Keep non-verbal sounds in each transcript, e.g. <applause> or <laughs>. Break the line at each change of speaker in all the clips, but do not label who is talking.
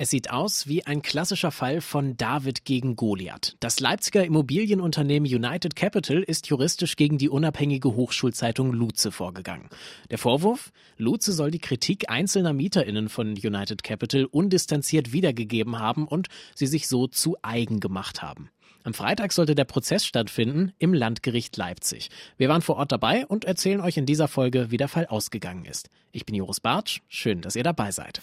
Es sieht aus wie ein klassischer Fall von David gegen Goliath. Das Leipziger Immobilienunternehmen United Capital ist juristisch gegen die unabhängige Hochschulzeitung Luze vorgegangen. Der Vorwurf? Luze soll die Kritik einzelner MieterInnen von United Capital undistanziert wiedergegeben haben und sie sich so zu eigen gemacht haben. Am Freitag sollte der Prozess stattfinden im Landgericht Leipzig. Wir waren vor Ort dabei und erzählen euch in dieser Folge, wie der Fall ausgegangen ist. Ich bin Joris Bartsch. Schön, dass ihr dabei seid.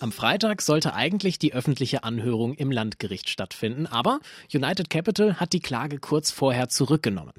Am Freitag sollte eigentlich die öffentliche Anhörung im Landgericht stattfinden, aber United Capital hat die Klage kurz vorher zurückgenommen.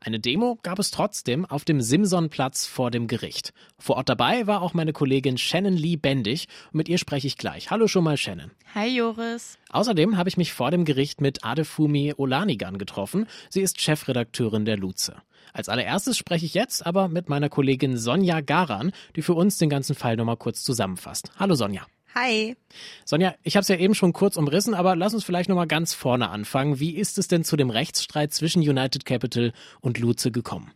Eine Demo gab es trotzdem auf dem Simsonplatz vor dem Gericht. Vor Ort dabei war auch meine Kollegin Shannon Lee Bendig und mit ihr spreche ich gleich. Hallo schon mal Shannon.
Hi Joris.
Außerdem habe ich mich vor dem Gericht mit Adefumi Olanigan getroffen. Sie ist Chefredakteurin der Luze. Als allererstes spreche ich jetzt aber mit meiner Kollegin Sonja Garan, die für uns den ganzen Fall nochmal kurz zusammenfasst. Hallo Sonja.
Hi.
Sonja, ich habe es ja eben schon kurz umrissen, aber lass uns vielleicht nochmal ganz vorne anfangen. Wie ist es denn zu dem Rechtsstreit zwischen United Capital und Luze gekommen?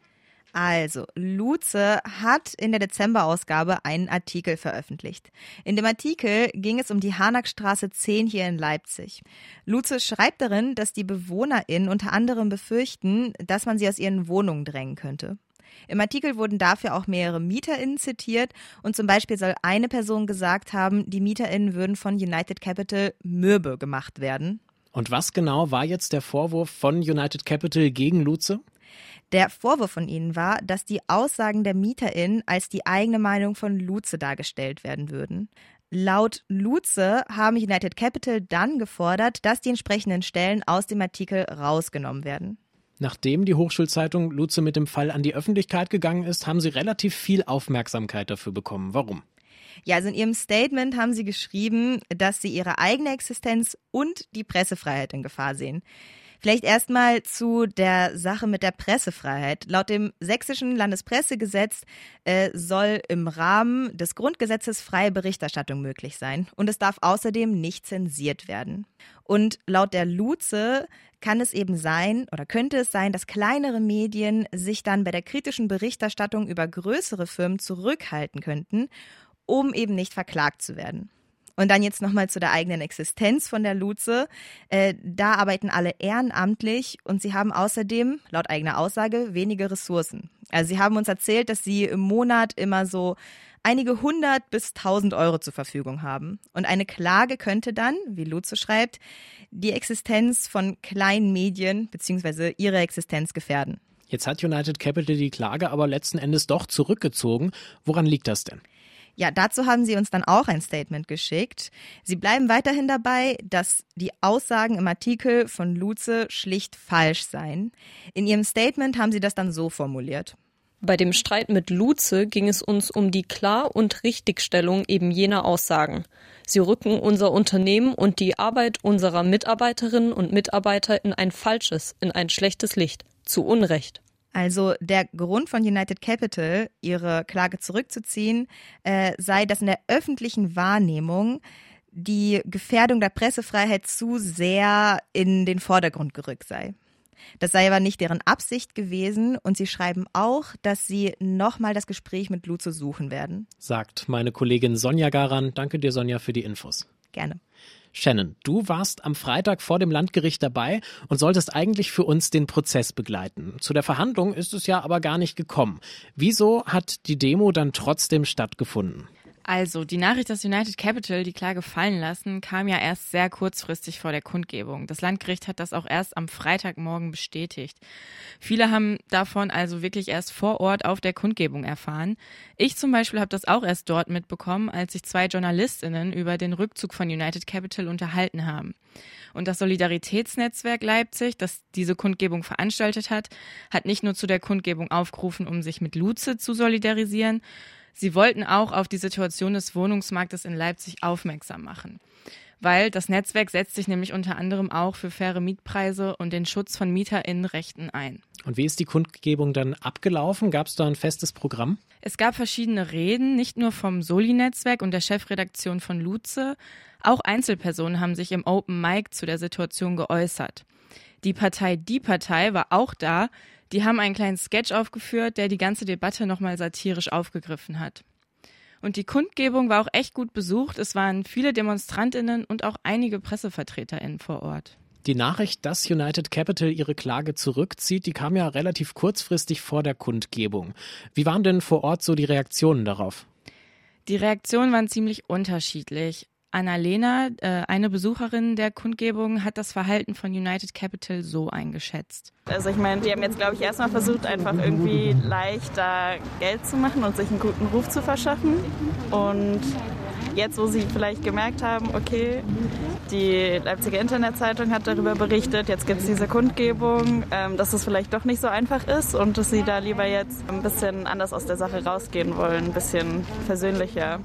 Also, Luze hat in der Dezemberausgabe einen Artikel veröffentlicht. In dem Artikel ging es um die Harnackstraße 10 hier in Leipzig. Luze schreibt darin, dass die BewohnerInnen unter anderem befürchten, dass man sie aus ihren Wohnungen drängen könnte. Im Artikel wurden dafür auch mehrere MieterInnen zitiert und zum Beispiel soll eine Person gesagt haben, die MieterInnen würden von United Capital mürbe gemacht werden.
Und was genau war jetzt der Vorwurf von United Capital gegen Luze?
Der Vorwurf von ihnen war, dass die Aussagen der MieterInnen als die eigene Meinung von Luze dargestellt werden würden. Laut Luze haben United Capital dann gefordert, dass die entsprechenden Stellen aus dem Artikel rausgenommen werden.
Nachdem die Hochschulzeitung Luze mit dem Fall an die Öffentlichkeit gegangen ist, haben sie relativ viel Aufmerksamkeit dafür bekommen. Warum?
Ja, also in ihrem Statement haben sie geschrieben, dass sie ihre eigene Existenz und die Pressefreiheit in Gefahr sehen. Vielleicht erstmal zu der Sache mit der Pressefreiheit. Laut dem sächsischen Landespressegesetz äh, soll im Rahmen des Grundgesetzes freie Berichterstattung möglich sein und es darf außerdem nicht zensiert werden. Und laut der Luze kann es eben sein oder könnte es sein, dass kleinere Medien sich dann bei der kritischen Berichterstattung über größere Firmen zurückhalten könnten, um eben nicht verklagt zu werden. Und dann jetzt nochmal zu der eigenen Existenz von der Luze. Äh, da arbeiten alle ehrenamtlich und sie haben außerdem, laut eigener Aussage, wenige Ressourcen. Also sie haben uns erzählt, dass sie im Monat immer so einige hundert bis tausend Euro zur Verfügung haben. Und eine Klage könnte dann, wie Luze schreibt, die Existenz von kleinen Medien bzw. ihre Existenz gefährden.
Jetzt hat United Capital die Klage aber letzten Endes doch zurückgezogen. Woran liegt das denn?
Ja, dazu haben sie uns dann auch ein Statement geschickt. Sie bleiben weiterhin dabei, dass die Aussagen im Artikel von Luze schlicht falsch seien. In ihrem Statement haben sie das dann so formuliert.
Bei dem Streit mit Luze ging es uns um die Klar- und Richtigstellung eben jener Aussagen. Sie rücken unser Unternehmen und die Arbeit unserer Mitarbeiterinnen und Mitarbeiter in ein falsches, in ein schlechtes Licht. Zu Unrecht.
Also der Grund von United Capital, ihre Klage zurückzuziehen, äh, sei, dass in der öffentlichen Wahrnehmung die Gefährdung der Pressefreiheit zu sehr in den Vordergrund gerückt sei. Das sei aber nicht deren Absicht gewesen und sie schreiben auch, dass sie nochmal das Gespräch mit Luzo suchen werden.
Sagt meine Kollegin Sonja Garan. Danke dir, Sonja, für die Infos.
Gerne.
Shannon, du warst am Freitag vor dem Landgericht dabei und solltest eigentlich für uns den Prozess begleiten. Zu der Verhandlung ist es ja aber gar nicht gekommen. Wieso hat die Demo dann trotzdem stattgefunden?
Also, die Nachricht, dass United Capital die Klage fallen lassen, kam ja erst sehr kurzfristig vor der Kundgebung. Das Landgericht hat das auch erst am Freitagmorgen bestätigt. Viele haben davon also wirklich erst vor Ort auf der Kundgebung erfahren. Ich zum Beispiel habe das auch erst dort mitbekommen, als sich zwei JournalistInnen über den Rückzug von United Capital unterhalten haben. Und das Solidaritätsnetzwerk Leipzig, das diese Kundgebung veranstaltet hat, hat nicht nur zu der Kundgebung aufgerufen, um sich mit Luze zu solidarisieren, Sie wollten auch auf die Situation des Wohnungsmarktes in Leipzig aufmerksam machen. Weil das Netzwerk setzt sich nämlich unter anderem auch für faire Mietpreise und den Schutz von MieterInnenrechten ein.
Und wie ist die Kundgebung dann abgelaufen? Gab es da ein festes Programm?
Es gab verschiedene Reden, nicht nur vom Soli-Netzwerk und der Chefredaktion von Luze. Auch Einzelpersonen haben sich im Open Mic zu der Situation geäußert. Die Partei Die Partei war auch da. Die haben einen kleinen Sketch aufgeführt, der die ganze Debatte nochmal satirisch aufgegriffen hat. Und die Kundgebung war auch echt gut besucht. Es waren viele Demonstrantinnen und auch einige Pressevertreterinnen vor Ort.
Die Nachricht, dass United Capital ihre Klage zurückzieht, die kam ja relativ kurzfristig vor der Kundgebung. Wie waren denn vor Ort so die Reaktionen darauf?
Die Reaktionen waren ziemlich unterschiedlich. Annalena, äh, eine Besucherin der Kundgebung, hat das Verhalten von United Capital so eingeschätzt.
Also ich meine, die haben jetzt, glaube ich, erstmal versucht, einfach irgendwie leichter Geld zu machen und sich einen guten Ruf zu verschaffen. Und jetzt, wo sie vielleicht gemerkt haben, okay, die Leipziger Internetzeitung hat darüber berichtet, jetzt gibt es diese Kundgebung, ähm, dass es vielleicht doch nicht so einfach ist und dass sie da lieber jetzt ein bisschen anders aus der Sache rausgehen wollen, ein bisschen versöhnlicher.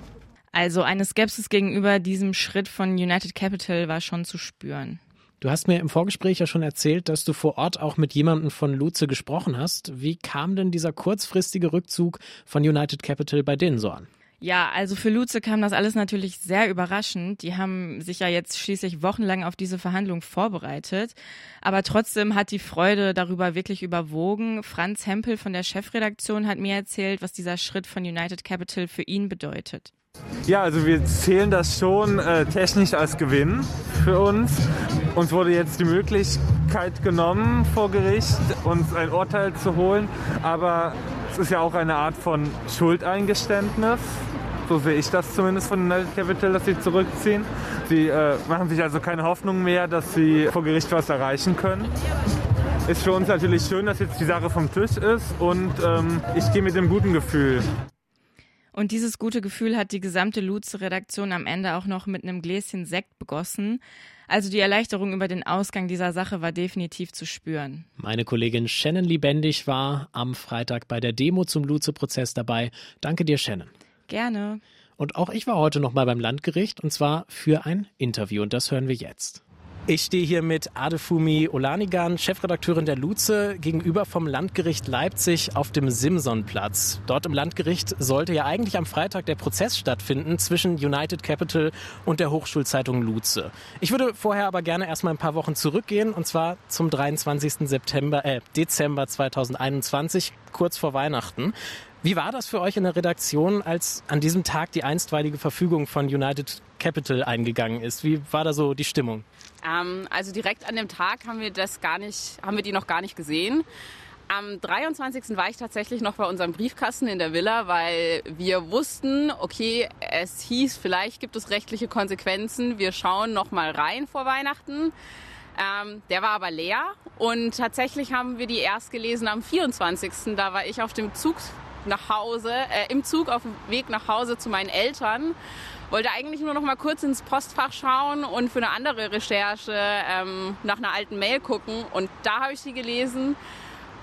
Also eine Skepsis gegenüber diesem Schritt von United Capital war schon zu spüren.
Du hast mir im Vorgespräch ja schon erzählt, dass du vor Ort auch mit jemandem von Luze gesprochen hast. Wie kam denn dieser kurzfristige Rückzug von United Capital bei denen so an?
Ja, also für Luze kam das alles natürlich sehr überraschend. Die haben sich ja jetzt schließlich wochenlang auf diese Verhandlung vorbereitet. Aber trotzdem hat die Freude darüber wirklich überwogen. Franz Hempel von der Chefredaktion hat mir erzählt, was dieser Schritt von United Capital für ihn bedeutet.
Ja, also wir zählen das schon äh, technisch als Gewinn für uns. Uns wurde jetzt die Möglichkeit genommen, vor Gericht uns ein Urteil zu holen. Aber es ist ja auch eine Art von Schuldeingeständnis. So sehe ich das zumindest von United Capital, dass sie zurückziehen. Sie äh, machen sich also keine Hoffnung mehr, dass sie vor Gericht was erreichen können. Ist für uns natürlich schön, dass jetzt die Sache vom Tisch ist und ähm, ich gehe mit dem guten Gefühl
und dieses gute Gefühl hat die gesamte Luze-Redaktion am Ende auch noch mit einem Gläschen Sekt begossen. Also die Erleichterung über den Ausgang dieser Sache war definitiv zu spüren.
Meine Kollegin Shannon Liebendig war am Freitag bei der Demo zum Luze-Prozess dabei. Danke dir, Shannon.
Gerne.
Und auch ich war heute noch mal beim Landgericht und zwar für ein Interview und das hören wir jetzt. Ich stehe hier mit Adefumi Olanigan, Chefredakteurin der Luze, gegenüber vom Landgericht Leipzig auf dem Simsonplatz. Dort im Landgericht sollte ja eigentlich am Freitag der Prozess stattfinden zwischen United Capital und der Hochschulzeitung Luze. Ich würde vorher aber gerne erstmal ein paar Wochen zurückgehen und zwar zum 23. September, äh, Dezember 2021, kurz vor Weihnachten. Wie war das für euch in der Redaktion, als an diesem Tag die einstweilige Verfügung von United Capital eingegangen ist? Wie war da so die Stimmung?
Ähm, also direkt an dem Tag haben wir das gar nicht, haben wir die noch gar nicht gesehen. Am 23. war ich tatsächlich noch bei unserem Briefkasten in der Villa, weil wir wussten, okay, es hieß, vielleicht gibt es rechtliche Konsequenzen. Wir schauen noch mal rein vor Weihnachten. Ähm, der war aber leer und tatsächlich haben wir die erst gelesen am 24. Da war ich auf dem Zug nach Hause, äh, im Zug auf dem Weg nach Hause zu meinen Eltern wollte eigentlich nur noch mal kurz ins Postfach schauen und für eine andere Recherche ähm, nach einer alten Mail gucken. Und da habe ich sie gelesen.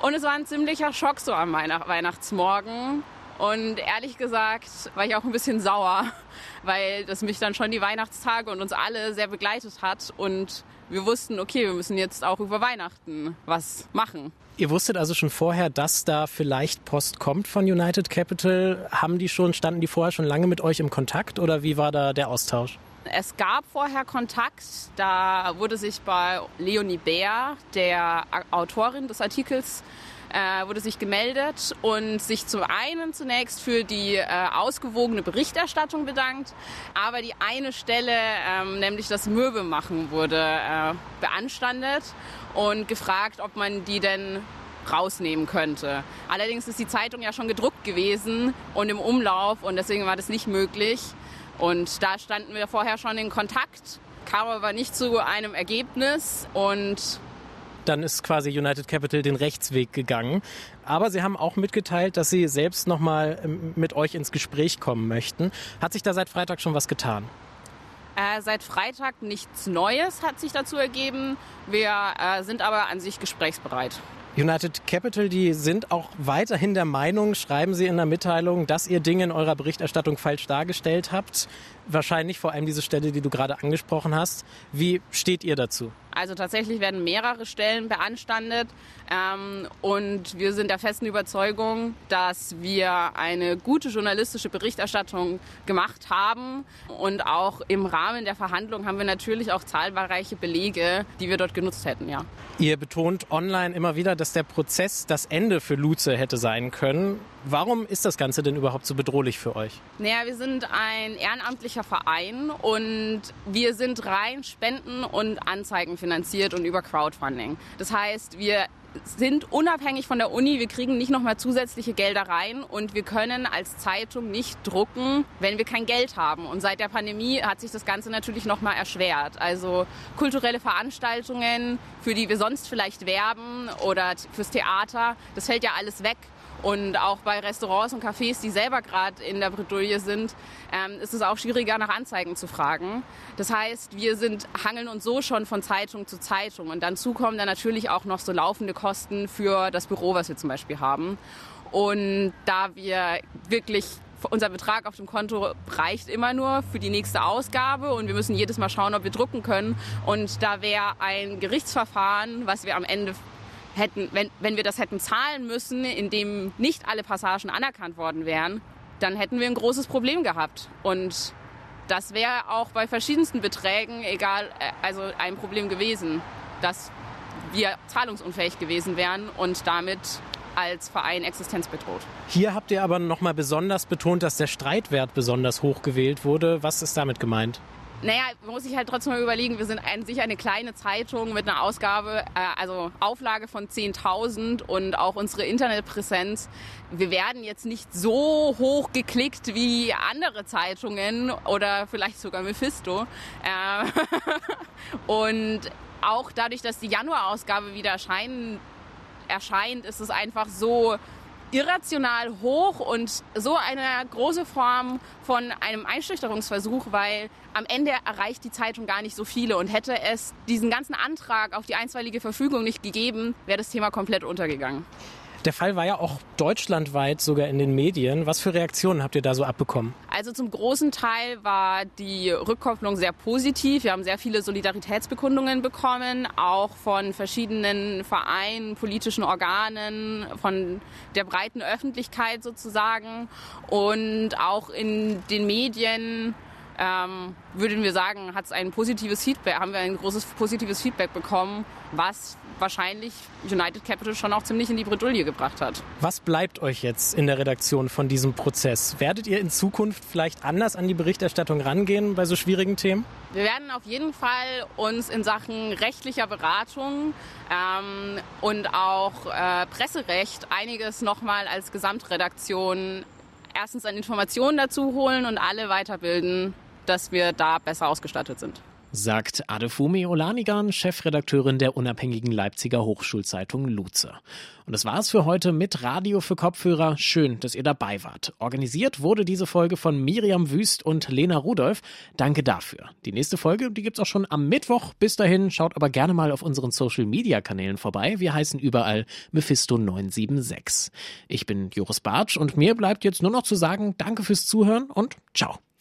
Und es war ein ziemlicher Schock so am Weihnachtsmorgen. Und ehrlich gesagt war ich auch ein bisschen sauer, <laughs> weil das mich dann schon die Weihnachtstage und uns alle sehr begleitet hat. Und wir wussten, okay, wir müssen jetzt auch über Weihnachten was machen.
Ihr wusstet also schon vorher, dass da vielleicht Post kommt von United Capital. Haben die schon, standen die vorher schon lange mit euch im Kontakt oder wie war da der Austausch?
Es gab vorher Kontakt, da wurde sich bei Leonie Bär, der Autorin des Artikels, äh, wurde sich gemeldet und sich zum einen zunächst für die äh, ausgewogene Berichterstattung bedankt, aber die eine Stelle, ähm, nämlich das Möbelmachen, wurde äh, beanstandet und gefragt, ob man die denn rausnehmen könnte. Allerdings ist die Zeitung ja schon gedruckt gewesen und im Umlauf und deswegen war das nicht möglich. Und da standen wir vorher schon in Kontakt, kam aber nicht zu einem Ergebnis und
dann ist quasi United Capital den Rechtsweg gegangen. Aber sie haben auch mitgeteilt, dass sie selbst nochmal ähm, mit euch ins Gespräch kommen möchten. Hat sich da seit Freitag schon was getan?
Äh, seit Freitag nichts Neues hat sich dazu ergeben. Wir äh, sind aber an sich gesprächsbereit.
United Capital, die sind auch weiterhin der Meinung, schreiben Sie in der Mitteilung, dass ihr Dinge in eurer Berichterstattung falsch dargestellt habt. Wahrscheinlich vor allem diese Stelle, die du gerade angesprochen hast. Wie steht ihr dazu?
Also tatsächlich werden mehrere Stellen beanstandet. Ähm, und wir sind der festen Überzeugung, dass wir eine gute journalistische Berichterstattung gemacht haben. Und auch im Rahmen der Verhandlungen haben wir natürlich auch zahlreiche Belege, die wir dort genutzt hätten, ja.
Ihr betont online immer wieder, dass der Prozess das Ende für Luze hätte sein können. Warum ist das Ganze denn überhaupt so bedrohlich für euch?
Naja, wir sind ein ehrenamtlicher Verein und wir sind rein Spenden und Anzeigen finanziert und über Crowdfunding. Das heißt, wir sind unabhängig von der Uni. Wir kriegen nicht nochmal zusätzliche Gelder rein und wir können als Zeitung nicht drucken, wenn wir kein Geld haben. Und seit der Pandemie hat sich das Ganze natürlich nochmal erschwert. Also kulturelle Veranstaltungen, für die wir sonst vielleicht werben oder fürs Theater, das fällt ja alles weg. Und auch bei Restaurants und Cafés, die selber gerade in der Bredouille sind, ähm, ist es auch schwieriger, nach Anzeigen zu fragen. Das heißt, wir sind, hangeln uns so schon von Zeitung zu Zeitung. Und dann zukommen dann natürlich auch noch so laufende Kosten für das Büro, was wir zum Beispiel haben. Und da wir wirklich unser Betrag auf dem Konto reicht immer nur für die nächste Ausgabe und wir müssen jedes Mal schauen, ob wir drucken können. Und da wäre ein Gerichtsverfahren, was wir am Ende hätten, wenn, wenn wir das hätten zahlen müssen, indem nicht alle Passagen anerkannt worden wären, dann hätten wir ein großes Problem gehabt. Und das wäre auch bei verschiedensten Beträgen, egal, äh, also ein Problem gewesen, dass wir zahlungsunfähig gewesen wären und damit als Verein existenzbedroht.
Hier habt ihr aber nochmal besonders betont, dass der Streitwert besonders hoch gewählt wurde. Was ist damit gemeint?
Naja, muss sich halt trotzdem mal überlegen, wir sind an sich eine kleine Zeitung mit einer Ausgabe, äh, also Auflage von 10.000 und auch unsere Internetpräsenz. Wir werden jetzt nicht so hoch geklickt wie andere Zeitungen oder vielleicht sogar Mephisto. Äh, <laughs> und auch dadurch, dass die Januarausgabe wieder erscheinen, erscheint, ist es einfach so irrational hoch und so eine große Form von einem Einschüchterungsversuch, weil am Ende erreicht die Zeitung gar nicht so viele und hätte es diesen ganzen Antrag auf die einstweilige Verfügung nicht gegeben, wäre das Thema komplett untergegangen.
Der Fall war ja auch deutschlandweit sogar in den Medien. Was für Reaktionen habt ihr da so abbekommen?
Also zum großen Teil war die Rückkopplung sehr positiv. Wir haben sehr viele Solidaritätsbekundungen bekommen, auch von verschiedenen Vereinen, politischen Organen, von der breiten Öffentlichkeit sozusagen und auch in den Medien ähm, würden wir sagen, hat es ein positives Feedback, haben wir ein großes positives Feedback bekommen, was wahrscheinlich United Capital schon auch ziemlich in die Bredouille gebracht hat.
Was bleibt euch jetzt in der Redaktion von diesem Prozess? Werdet ihr in Zukunft vielleicht anders an die Berichterstattung rangehen bei so schwierigen Themen?
Wir werden auf jeden Fall uns in Sachen rechtlicher Beratung ähm, und auch äh, Presserecht einiges nochmal als Gesamtredaktion erstens an Informationen dazu holen und alle weiterbilden, dass wir da besser ausgestattet sind.
Sagt Adefumi Olanigan, Chefredakteurin der unabhängigen Leipziger Hochschulzeitung Luze. Und das war's für heute mit Radio für Kopfhörer. Schön, dass ihr dabei wart. Organisiert wurde diese Folge von Miriam Wüst und Lena Rudolph. Danke dafür. Die nächste Folge, die gibt's auch schon am Mittwoch. Bis dahin schaut aber gerne mal auf unseren Social Media Kanälen vorbei. Wir heißen überall Mephisto976. Ich bin Joris Bartsch und mir bleibt jetzt nur noch zu sagen, danke fürs Zuhören und ciao.